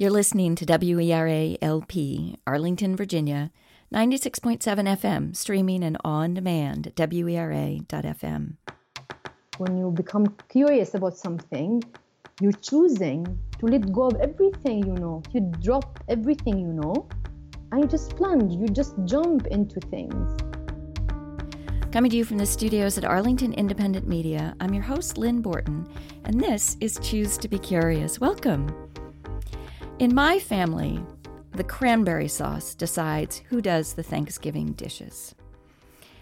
You're listening to WERA LP, Arlington, Virginia, 96.7 FM, streaming and on demand at WERA.FM. When you become curious about something, you're choosing to let go of everything you know. You drop everything you know and you just plunge, you just jump into things. Coming to you from the studios at Arlington Independent Media, I'm your host, Lynn Borton, and this is Choose to Be Curious. Welcome. In my family, the cranberry sauce decides who does the Thanksgiving dishes.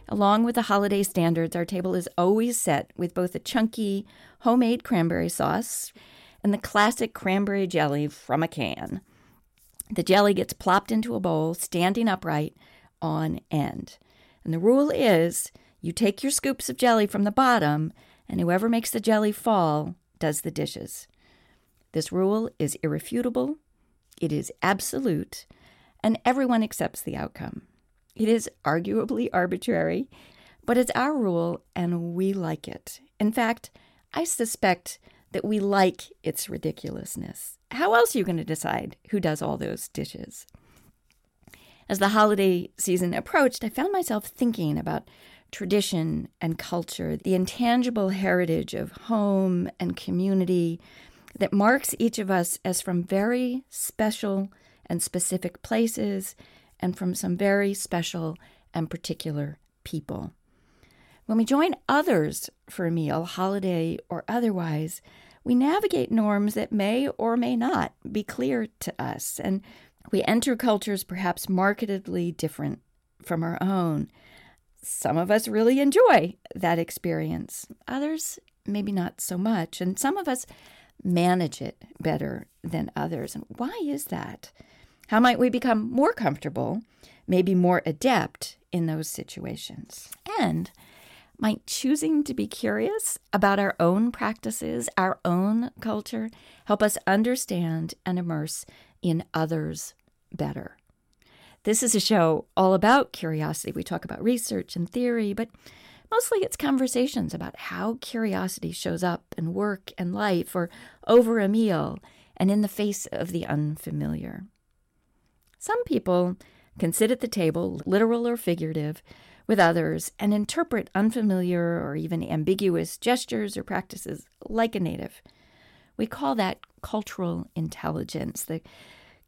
Along with the holiday standards, our table is always set with both a chunky homemade cranberry sauce and the classic cranberry jelly from a can. The jelly gets plopped into a bowl, standing upright on end. And the rule is you take your scoops of jelly from the bottom, and whoever makes the jelly fall does the dishes. This rule is irrefutable it is absolute, and everyone accepts the outcome. It is arguably arbitrary, but it's our rule and we like it. In fact, I suspect that we like its ridiculousness. How else are you going to decide who does all those dishes? As the holiday season approached, I found myself thinking about tradition and culture, the intangible heritage of home and community, that marks each of us as from very special and specific places and from some very special and particular people. When we join others for a meal, holiday or otherwise, we navigate norms that may or may not be clear to us, and we enter cultures perhaps markedly different from our own. Some of us really enjoy that experience, others maybe not so much, and some of us manage it better than others. And why is that? How might we become more comfortable, maybe more adept in those situations? And might choosing to be curious about our own practices, our own culture, help us understand and immerse in others better? This is a show all about curiosity. We talk about research and theory, but Mostly it's conversations about how curiosity shows up in work and life or over a meal and in the face of the unfamiliar. Some people can sit at the table, literal or figurative, with others and interpret unfamiliar or even ambiguous gestures or practices like a native. We call that cultural intelligence, the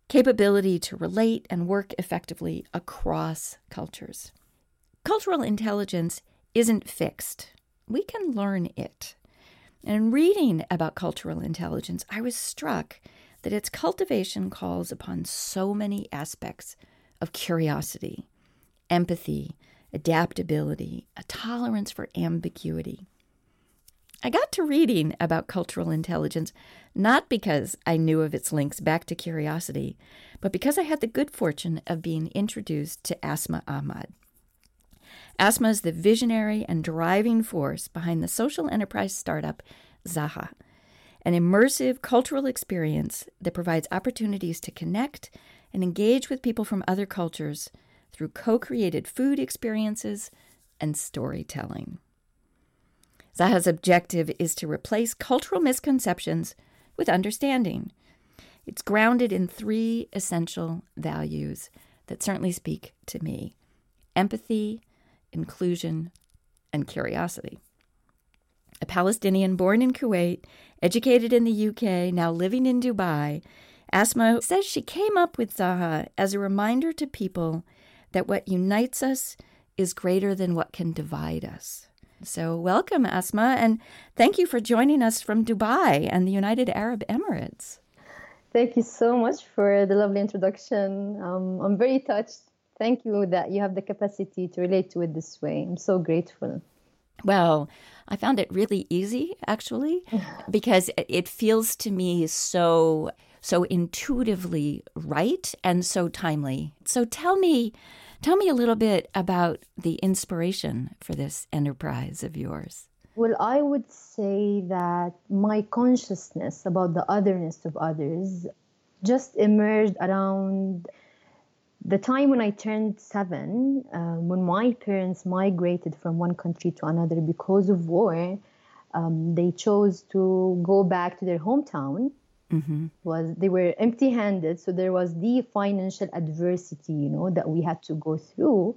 capability to relate and work effectively across cultures. Cultural intelligence isn't fixed. We can learn it. And in reading about cultural intelligence, I was struck that its cultivation calls upon so many aspects of curiosity, empathy, adaptability, a tolerance for ambiguity. I got to reading about cultural intelligence not because I knew of its links back to curiosity, but because I had the good fortune of being introduced to Asma Ahmad. Asma is the visionary and driving force behind the social enterprise startup Zaha, an immersive cultural experience that provides opportunities to connect and engage with people from other cultures through co created food experiences and storytelling. Zaha's objective is to replace cultural misconceptions with understanding. It's grounded in three essential values that certainly speak to me empathy, inclusion, and curiosity. A Palestinian born in Kuwait, educated in the UK, now living in Dubai, Asma says she came up with Zaha as a reminder to people that what unites us is greater than what can divide us. So, welcome, Asma, and thank you for joining us from Dubai and the United Arab Emirates. Thank you so much for the lovely introduction. Um, I'm very touched thank you that you have the capacity to relate to it this way. I'm so grateful. Well, I found it really easy actually because it feels to me so so intuitively right and so timely. So tell me tell me a little bit about the inspiration for this enterprise of yours. Well, I would say that my consciousness about the otherness of others just emerged around the time when I turned seven, um, when my parents migrated from one country to another because of war, um, they chose to go back to their hometown. Mm-hmm. was they were empty-handed so there was the financial adversity you know that we had to go through.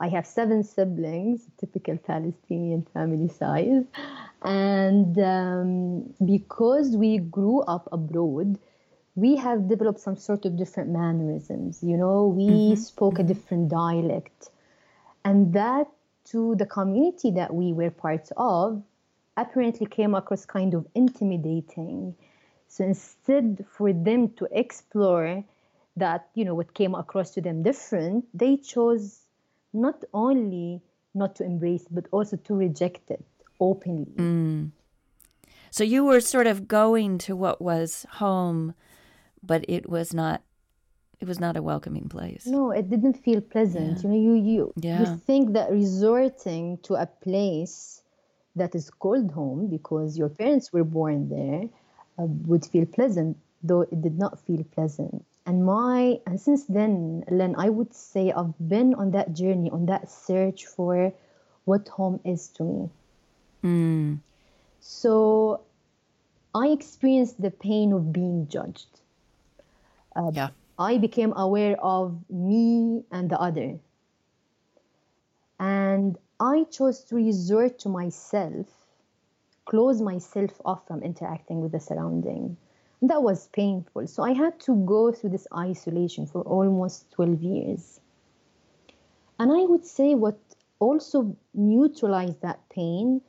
I have seven siblings typical palestinian family size. And um, because we grew up abroad we have developed some sort of different mannerisms you know we mm-hmm. spoke mm-hmm. a different dialect and that to the community that we were part of apparently came across kind of intimidating so instead for them to explore that, you know, what came across to them different, they chose not only not to embrace, but also to reject it openly. Mm. So you were sort of going to what was home, but it was not it was not a welcoming place. No, it didn't feel pleasant. Yeah. You know, you you, yeah. you think that resorting to a place that is called home because your parents were born there uh, would feel pleasant, though it did not feel pleasant. And my and since then, Lynn, I would say I've been on that journey, on that search for what home is to me. Mm. So I experienced the pain of being judged. Uh, yeah. I became aware of me and the other. And I chose to resort to myself close myself off from interacting with the surrounding. And that was painful. So I had to go through this isolation for almost 12 years. And I would say what also neutralized that pain,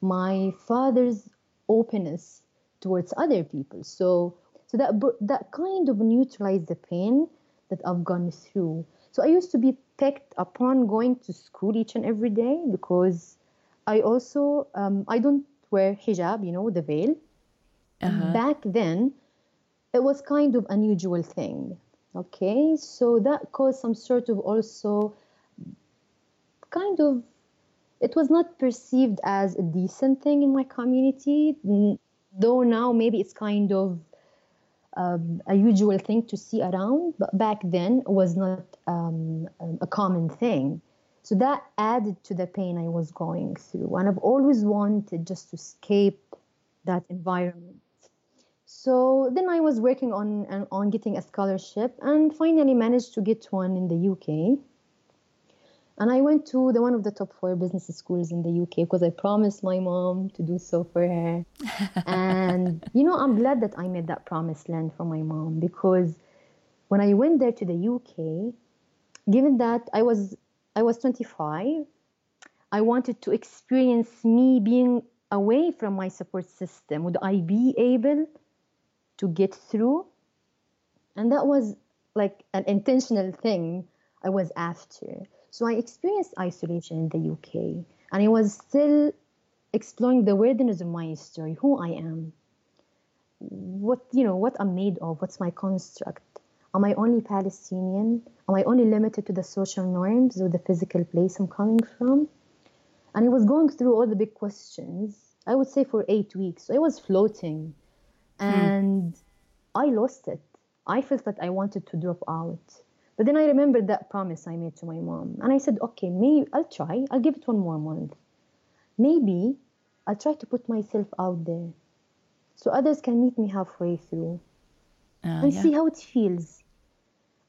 my father's openness towards other people. So, so that, that kind of neutralized the pain that I've gone through. So I used to be picked upon going to school each and every day because I also um, I don't wear hijab, you know, the veil. Uh-huh. Back then, it was kind of an unusual thing. Okay, so that caused some sort of also kind of it was not perceived as a decent thing in my community, though now maybe it's kind of um, a usual thing to see around, but back then was not um, a common thing. So that added to the pain I was going through. And I've always wanted just to escape that environment. So then I was working on on getting a scholarship and finally managed to get one in the UK. And I went to the one of the top four business schools in the UK because I promised my mom to do so for her. and you know, I'm glad that I made that promise Lynn for my mom because when I went there to the UK, given that I was I was 25. I wanted to experience me being away from my support system. Would I be able to get through? And that was like an intentional thing I was after. So I experienced isolation in the UK and I was still exploring the weirdness of my story, who I am, what you know, what I'm made of, what's my construct. Am I only Palestinian? Am I only limited to the social norms or the physical place I'm coming from? And I was going through all the big questions, I would say for eight weeks. So I was floating hmm. and I lost it. I felt that I wanted to drop out. But then I remembered that promise I made to my mom. And I said, okay, maybe I'll try. I'll give it one more month. Maybe I'll try to put myself out there so others can meet me halfway through uh, and yeah. see how it feels.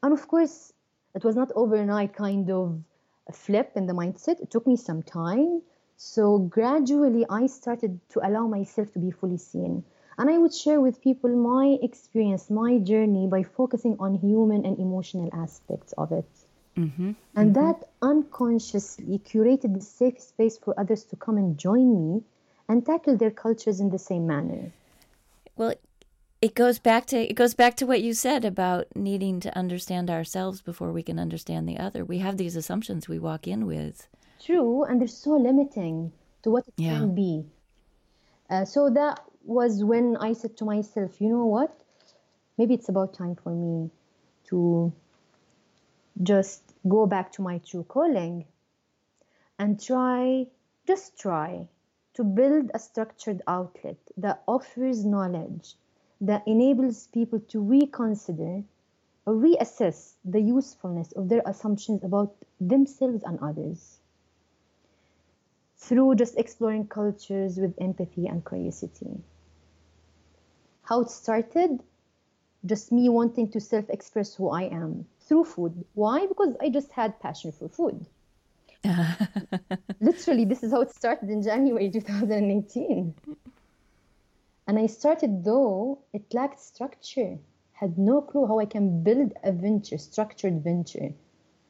And of course, it was not overnight kind of a flip in the mindset. It took me some time. So gradually, I started to allow myself to be fully seen. And I would share with people my experience, my journey by focusing on human and emotional aspects of it. Mm-hmm. And mm-hmm. that unconsciously curated the safe space for others to come and join me and tackle their cultures in the same manner. Well, it goes back to it goes back to what you said about needing to understand ourselves before we can understand the other. We have these assumptions we walk in with. True, and they're so limiting to what it yeah. can be. Uh, so that was when I said to myself, you know what? Maybe it's about time for me to just go back to my true calling and try, just try to build a structured outlet that offers knowledge that enables people to reconsider or reassess the usefulness of their assumptions about themselves and others through just exploring cultures with empathy and curiosity. How it started, just me wanting to self express who I am through food. Why? Because I just had passion for food. Literally, this is how it started in January 2018. And I started though it lacked structure, had no clue how I can build a venture, structured venture.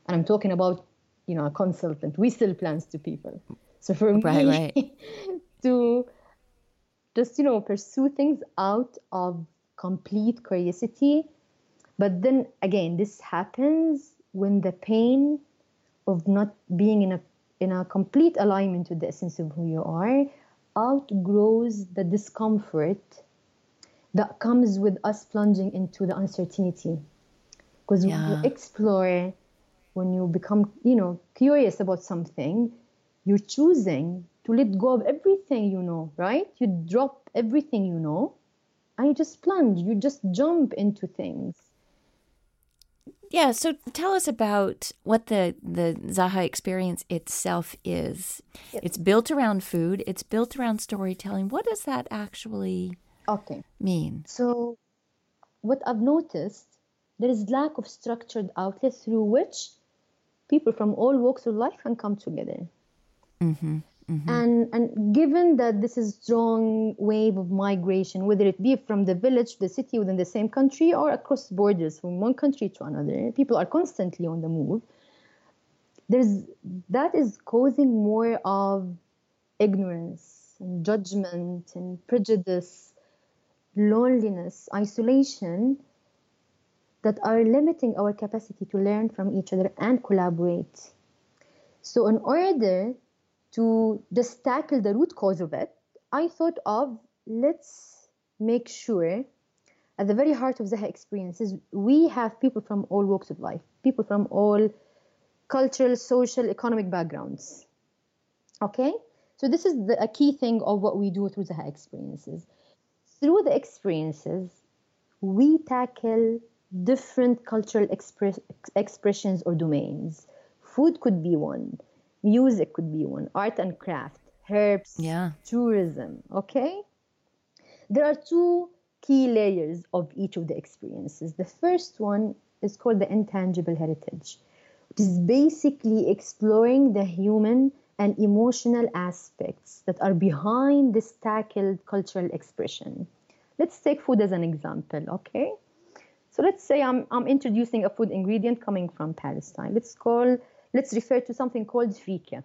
And I'm talking about, you know, a consultant. We sell plans to people. So for right, me right. to just, you know, pursue things out of complete curiosity. But then again, this happens when the pain of not being in a in a complete alignment with the essence of who you are outgrows the discomfort that comes with us plunging into the uncertainty. Because Yeah. when you explore, when you become, you know, curious about something, you're choosing to let go of everything you know, right? You drop everything you know and you just plunge, you just jump into things. Yeah, so tell us about what the the Zaha experience itself is. It's built around food, it's built around storytelling. What does that actually Okay. mean? So, what I've noticed, there is lack of structured outlets through which people from all walks of life can come together. Mm-hmm. Mhm. And and given that this is strong wave of migration, whether it be from the village to the city within the same country or across borders from one country to another, people are constantly on the move. There's that is causing more of ignorance and judgment and prejudice, loneliness, isolation that are limiting our capacity to learn from each other and collaborate. So, in order to just tackle the root cause of it, I thought of let's make sure at the very heart of Zaha experiences, we have people from all walks of life, people from all cultural, social, economic backgrounds. Okay? So, this is the, a key thing of what we do through Zaha experiences. Through the experiences, we tackle different cultural express, expressions or domains. Food could be one, music could be one, art and craft, herbs, Yeah. tourism. Okay? There are two key layers of each of the experiences. The first one is called the intangible heritage, which is basically exploring the human and emotional aspects that are behind this tackled cultural expression. Let's take food as an example, okay? So let's say I'm, I'm introducing a food ingredient coming from Palestine. Let's call let's refer to something called frika.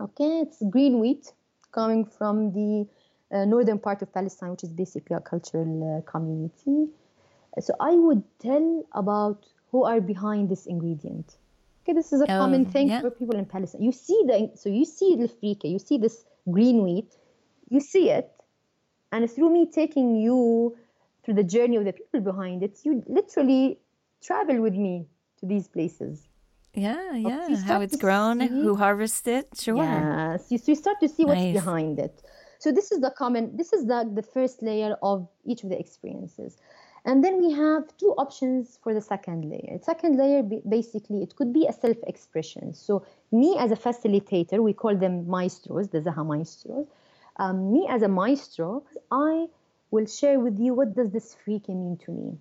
Okay, it's green wheat coming from the uh, northern part of Palestine, which is basically a cultural uh, community. So I would tell about who are behind this ingredient. Okay, this is a Oh, common thing yeah. for people in Palestine. You see the so you see the frika, you see this green wheat, you see it, and through me taking you through the journey of the people behind it, you literally travel with me to these places. Yeah, yeah. you How it's grown, who harvests it. Sure. Yes, you, so you start to see what's Nice. behind it. So this is the common. This is the the first layer of each of the experiences, and then we have two options for the second layer. Second layer, basically, it could be a self-expression. So me as a facilitator, we call them maestros, the Zaha maestros. Um, me as a maestro, I will share with you what does this frika mean to me.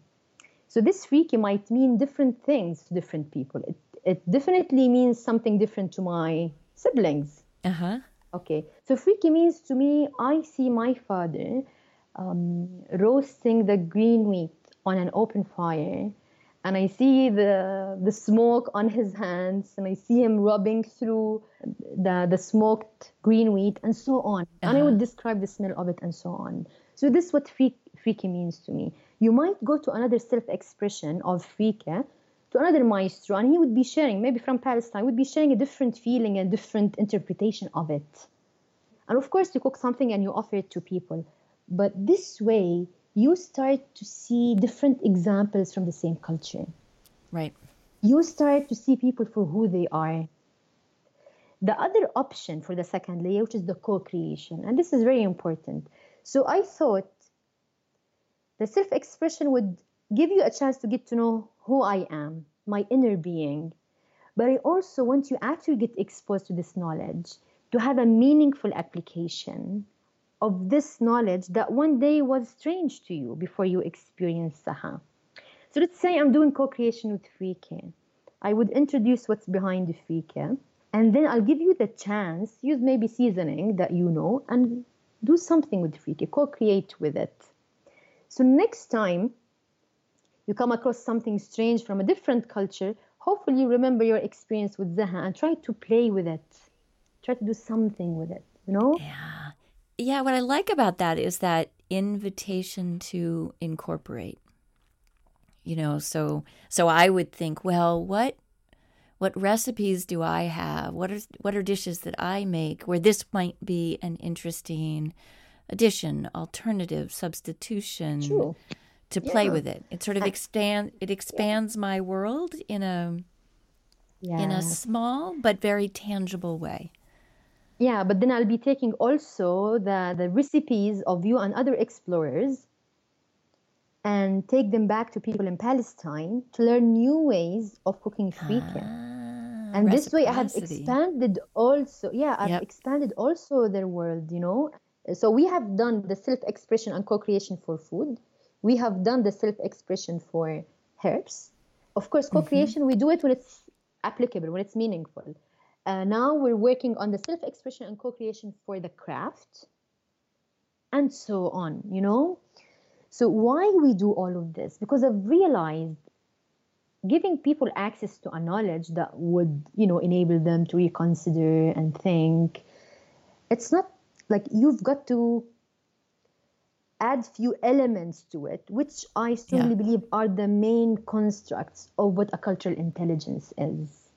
So this frika might mean different things to different people. It, it definitely means something different to my siblings. Uh huh. Okay, so frika means to me, I see my father um, roasting the green wheat on an open fire, and I see the the smoke on his hands, and I see him rubbing through the the smoked green wheat, and so on. And I would describe the smell of it, and so on. So this is what freak, frika means to me. You might go to another self-expression of frika, to another maestro, and he would be sharing, maybe from Palestine, would be sharing a different feeling and different interpretation of it. And of course, you cook something and you offer it to people. But this way, you start to see different examples from the same culture. Right. You start to see people for who they are. The other option for the second layer, which is the co creation, and this is very important. So I thought the self expression would give you a chance to get to know who I am, my inner being. But I also want you, you get exposed to this knowledge, to have a meaningful application of this knowledge that one day was strange to you before you experienced Zaha. So let's say I'm doing co-creation with frika. I would introduce what's behind the frika, and then I'll give you the chance, use maybe seasoning that you know, and do something with frika, co-create with it. So next time you come across something strange from a different culture, hopefully you remember your experience with Zaha and try to play with it. Try to do something with it, you know? Yeah. Yeah, what I like about that is that invitation to incorporate. You know, so so I would think, well, what what recipes do I have? What are what are dishes that I make where this might be an interesting addition, alternative, substitution True. To play Yeah. with it. It sort of expand it expands my world in a Yeah. in a small but very tangible way. Yeah, but then I'll be taking also the, the recipes of you and other explorers and take them back to people in Palestine to learn new ways of cooking frika. Ah, and this way I have expanded also, yeah, I've Yep. expanded also their world, you know. So we have done the self-expression and co-creation for food. We have done the self-expression for herbs. Of course, Mm-hmm. co-creation, we do it when it's applicable, when it's meaningful. Uh, now we're working on the self-expression and co-creation for the craft and so on, you know. So why we do all of this? Because I've realized giving people access to a knowledge that would, you know, enable them to reconsider and think. It's not like you've got to add few elements to it, which I strongly Yeah. believe are the main constructs of what a cultural intelligence is.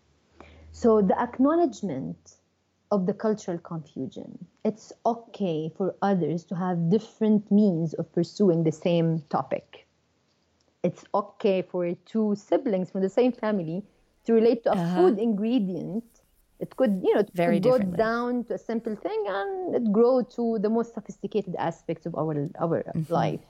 So the acknowledgement of the cultural confusion. It's okay for others to have different means of pursuing the same topic. It's okay for two siblings from the same family to relate to a Uh-huh. food ingredient. It could, you know, it Very go down to a simple thing and it grow to the most sophisticated aspects of our our Mm-hmm. life.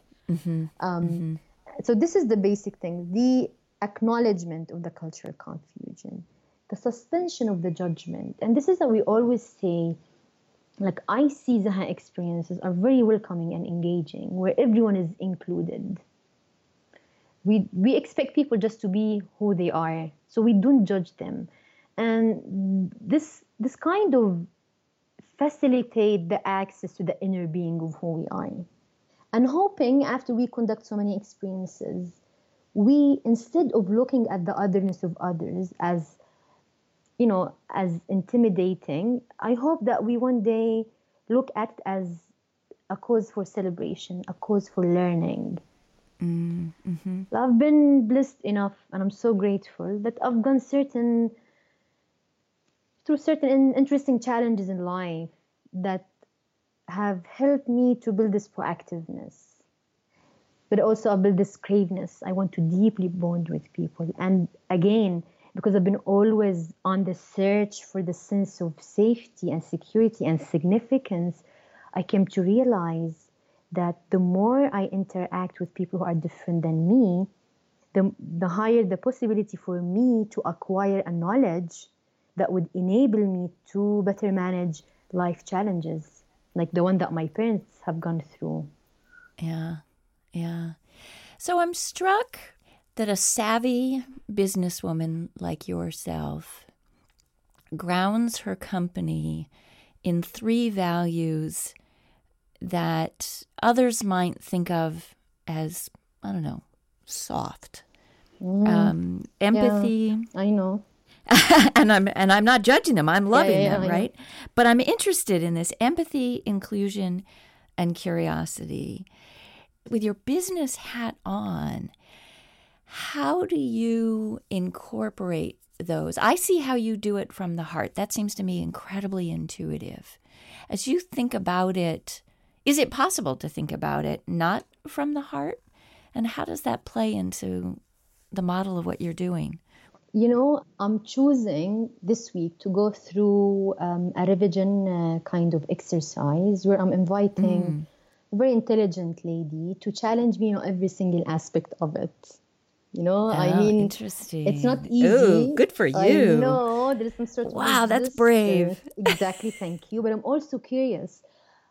Um, So this is the basic thing: the acknowledgement of the cultural confusion, the suspension of the judgment, and this is what we always say. Like I see Zaha experiences are very welcoming and engaging, where everyone is included. We we expect people just to be who they are, so we don't judge them, and this this kind of facilitate the access to the inner being of who we are. And hoping after we conduct so many experiences we instead of looking at the otherness of others as you know as intimidating i hope that we one day look at it as a cause for celebration a cause for learning. Mm, mm-hmm. I've been blessed enough and i'm so grateful that i've gone certain through certain interesting challenges in life that have helped me to build this proactiveness. But also, I build this craveness. I want to deeply bond with people. And again, because I've been always on the search for the sense of safety and security and significance, I came to realize that the more I interact with people who are different than me, the, the higher the possibility for me to acquire a knowledge that would enable me to better manage life challenges like the one that my parents have gone through. Yeah, yeah. So I'm struck that a savvy businesswoman like yourself grounds her company in three values that others might think of as, I don't know, soft. Um, empathy, I know. and I'm and I'm not judging them. I'm loving yeah, them, I know. right? But I'm interested in this empathy, inclusion, and curiosity. With your business hat on, how do you incorporate those? I see how you do it from the heart. That seems to me incredibly intuitive. As you think about it, is it possible to think about it not from the heart? And how does that play into the model of what you're doing? You know, I'm choosing this week to go through um, a revision uh, kind of exercise where I'm inviting a very intelligent lady to challenge me on every single aspect of it. You know, I Oh, mean, interesting. it's not easy. Ooh, good for I you. know there is some sort of Wow, that's brave. exactly, thank you. But I'm also curious.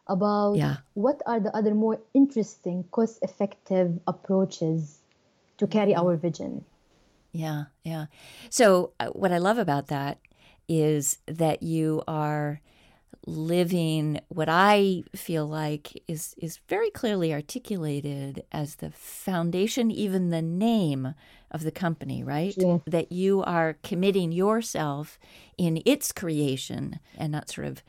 about Yeah. what are the other more interesting, cost effective approaches to carry our vision. Yeah, yeah. So, uh, what I love about that is that you are living what I feel like is is very clearly articulated as the foundation, even the name of the company, right? Yeah. That you are committing yourself in its creation and not sort of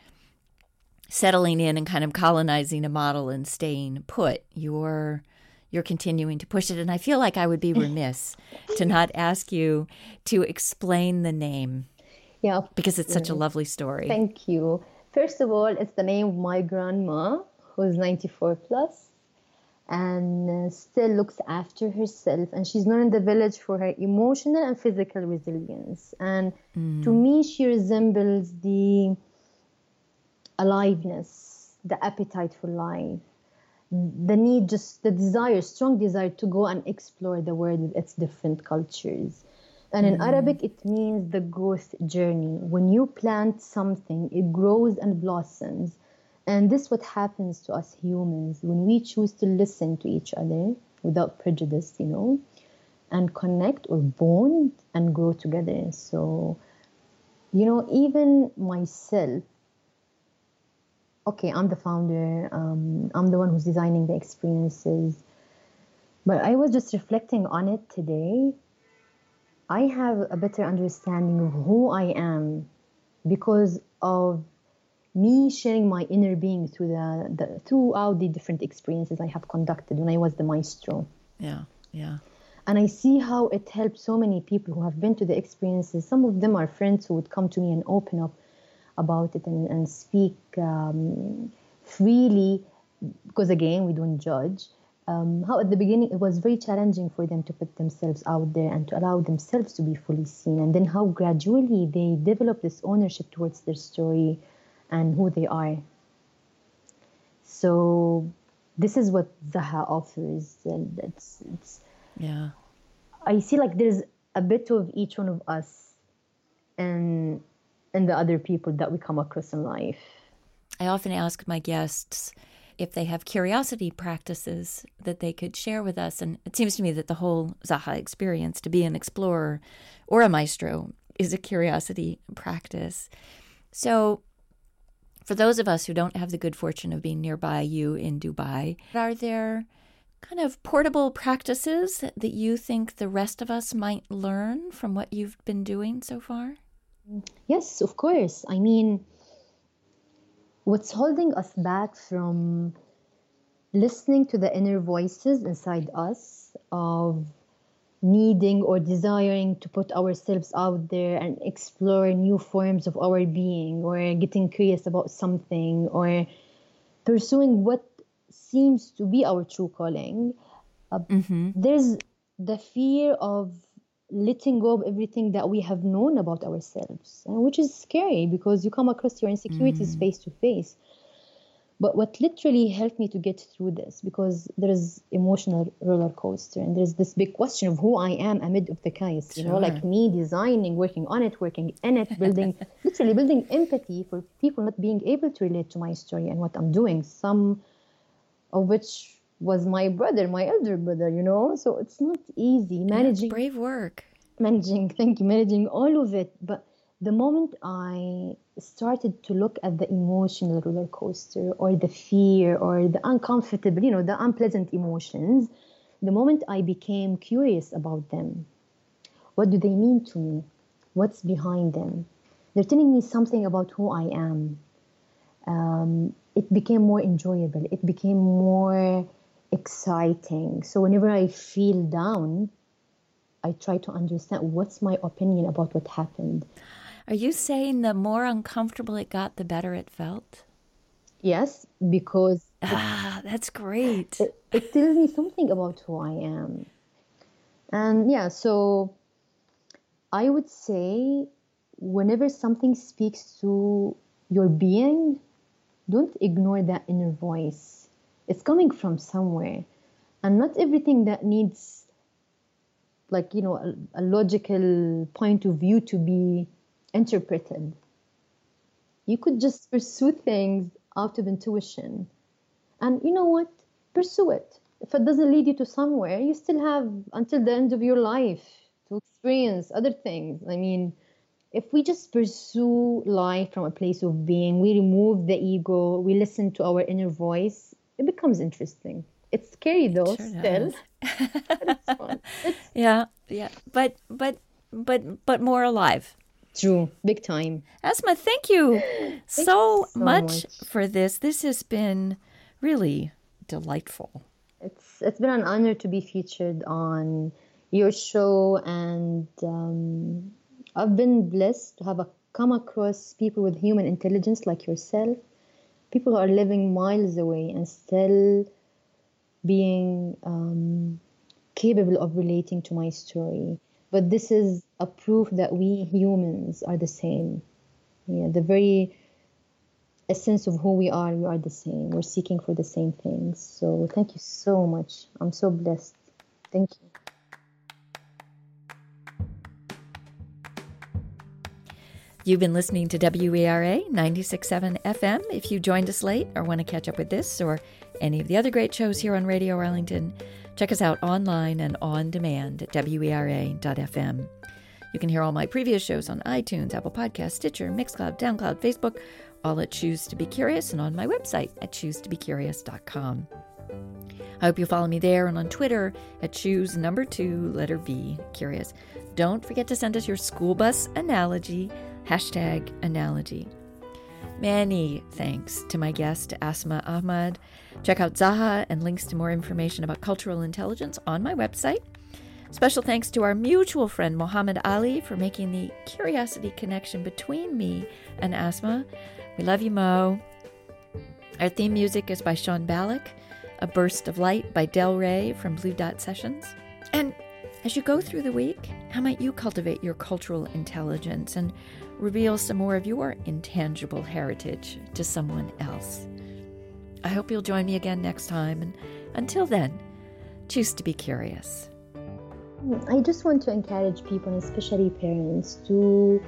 settling in and kind of colonizing a model and staying put. You're you're continuing to push it and I feel like I would be remiss to not ask you to explain the name Yeah, because it's such a lovely story. Thank you. First of all, it's the name of my grandma, who's 94 plus, and uh, still looks after herself. And she's known in the village for her emotional and physical resilience. And to me, she resembles the aliveness, the appetite for life, the need, just the desire, strong desire to go and explore the world with its different cultures. And in mm. Arabic, it means the growth journey. When you plant something, it grows and blossoms. And this is what happens to us humans when we choose to listen to each other without prejudice, you know, and connect or bond and grow together. So, you know, even myself, okay, I'm the founder, um, I'm the one who's designing the experiences. But I was just reflecting on it today. I have a better understanding of who I am because of me sharing my inner being through the, the throughout the different experiences I have conducted when I was the maestro. Yeah, yeah. And I see how it helped so many people who have been to the experiences. Some of them are friends who would come to me and open up about it and, and speak um, freely because, again, we don't judge. Um, how at the beginning it was very challenging for them to put themselves out there and to allow themselves to be fully seen, and then how gradually they develop this ownership towards their story and who they are. So, this is what Zaha offers, and it's, it's Yeah. I see like there's a bit of each one of us and and the other people that we come across in life. I often ask my guests if they have curiosity practices that they could share with us. And it seems to me that the whole Zaha experience, to be an explorer or a maestro, is a curiosity practice. So, for those of us who don't have the good fortune of being nearby you in Dubai, are there kind of portable practices that you think the rest of us might learn from what you've been doing so far? Yes, of course. I mean, what's holding us back from listening to the inner voices inside us of needing or desiring to put ourselves out there and explore new forms of our being or getting curious about something or pursuing what seems to be our true calling uh, there's the fear of letting go of everything that we have known about ourselves, uh, which is scary because you come across your insecurities face to face. But what literally helped me to get through this, because there is emotional roller coaster, and there's this big question of who I am amid of the chaos. You know, like me designing, working on it, working in it, building, literally building empathy for people not being able to relate to my story and what I'm doing. Some of which was my brother, my elder brother. You know, so it's not easy managing Brave work. managing thank you managing all of it. But the moment i started to look at the emotional roller coaster or the fear or the uncomfortable you know the unpleasant emotions the moment i became curious about them what do they mean to me? What's behind them? They're telling me something about who i am. Um, it became more enjoyable. It became more exciting so whenever i feel down I try to understand what's my opinion about what happened. Are you saying the more uncomfortable it got, the better it felt? Yes, because Ah, that's great. it, it tells me something about who I am. And yeah, so I would say whenever something speaks to your being, don't ignore that inner voice. It's coming from somewhere. And not everything that needs like you know a, a logical point of view to be interpreted you could just pursue things out of intuition. And you know what? Pursue it. If it doesn't lead you to somewhere, you still have until the end of your life to experience other things. I mean, if we just pursue life from a place of being, we remove the ego, we listen to our inner voice, it becomes interesting. It's scary though, sure still. it's fun. It's... Yeah, yeah, but but but but more alive. True, big time. Asma, thank you thank so, so much, much for this. This has been really delightful. It's it's been an honor to be featured on your show, and um, I've been blessed to have a, come across people with human intelligence like yourself, people who are living miles away and still being um, capable of relating to my story. But this is a proof that we humans are the same. Yeah, the very essence of who we are, we are the same. We're seeking for the same things. So thank you so much. I'm so blessed. Thank you. You've been listening to WERA 96.7 FM. If you joined us late or want to catch up with this or any of the other great shows here on Radio Arlington, check us out online and on demand at WERA.FM. You can hear all my previous shows on iTunes, Apple Podcasts, Stitcher, Mixcloud, Downcloud, Facebook, all at Choose to Be Curious and on my website at choosetobecurious.com. I hope you follow me there and on Twitter at choose number two, letter V, curious. Don't forget to send us your school bus analogy, hashtag analogy. Many thanks to my guest, Asma Ahmad. Check out Zaha and links to more information about cultural intelligence on my website. Special thanks to our mutual friend Mohammed Ali for making the curiosity connection between me and Asma. We love you, Mo. Our theme music is by Sean Ballack, A Burst of Light by Del Rey from Blue Dot Sessions. And as you go through the week, how might you cultivate your cultural intelligence and reveal some more of your intangible heritage to someone else? I hope you'll join me again next time. And until then, choose to be curious. I just want to encourage people, especially parents, to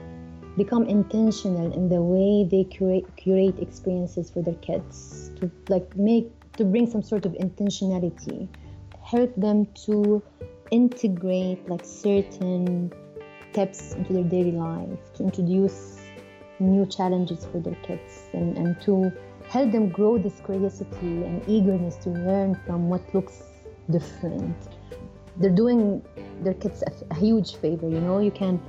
become intentional in the way they curate, curate experiences for their kids. To like make to bring some sort of intentionality, help them to integrate like certain steps into their daily life, to introduce new challenges for their kids, and, and to help them grow this curiosity and eagerness to learn from what looks different. They're doing their kids a, a huge favor, you know. You can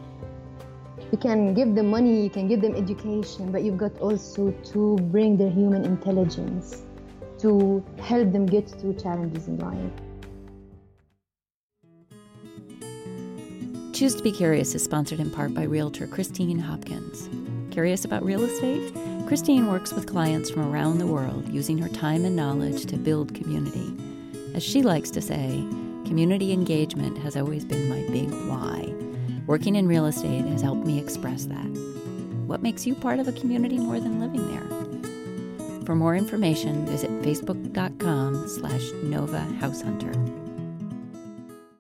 you can give them money, you can give them education, but you've got also to bring their human intelligence to help them get through challenges in life. Choose to Be Curious is sponsored in part by Realtor Christine Hopkins. Curious about real estate? Christine works with clients from around the world using her time and knowledge to build community. As she likes to say, community engagement has always been my big why. Working in real estate has helped me express that. What makes you part of a community more than living there? For more information, visit facebook.com slash Nova House Hunter.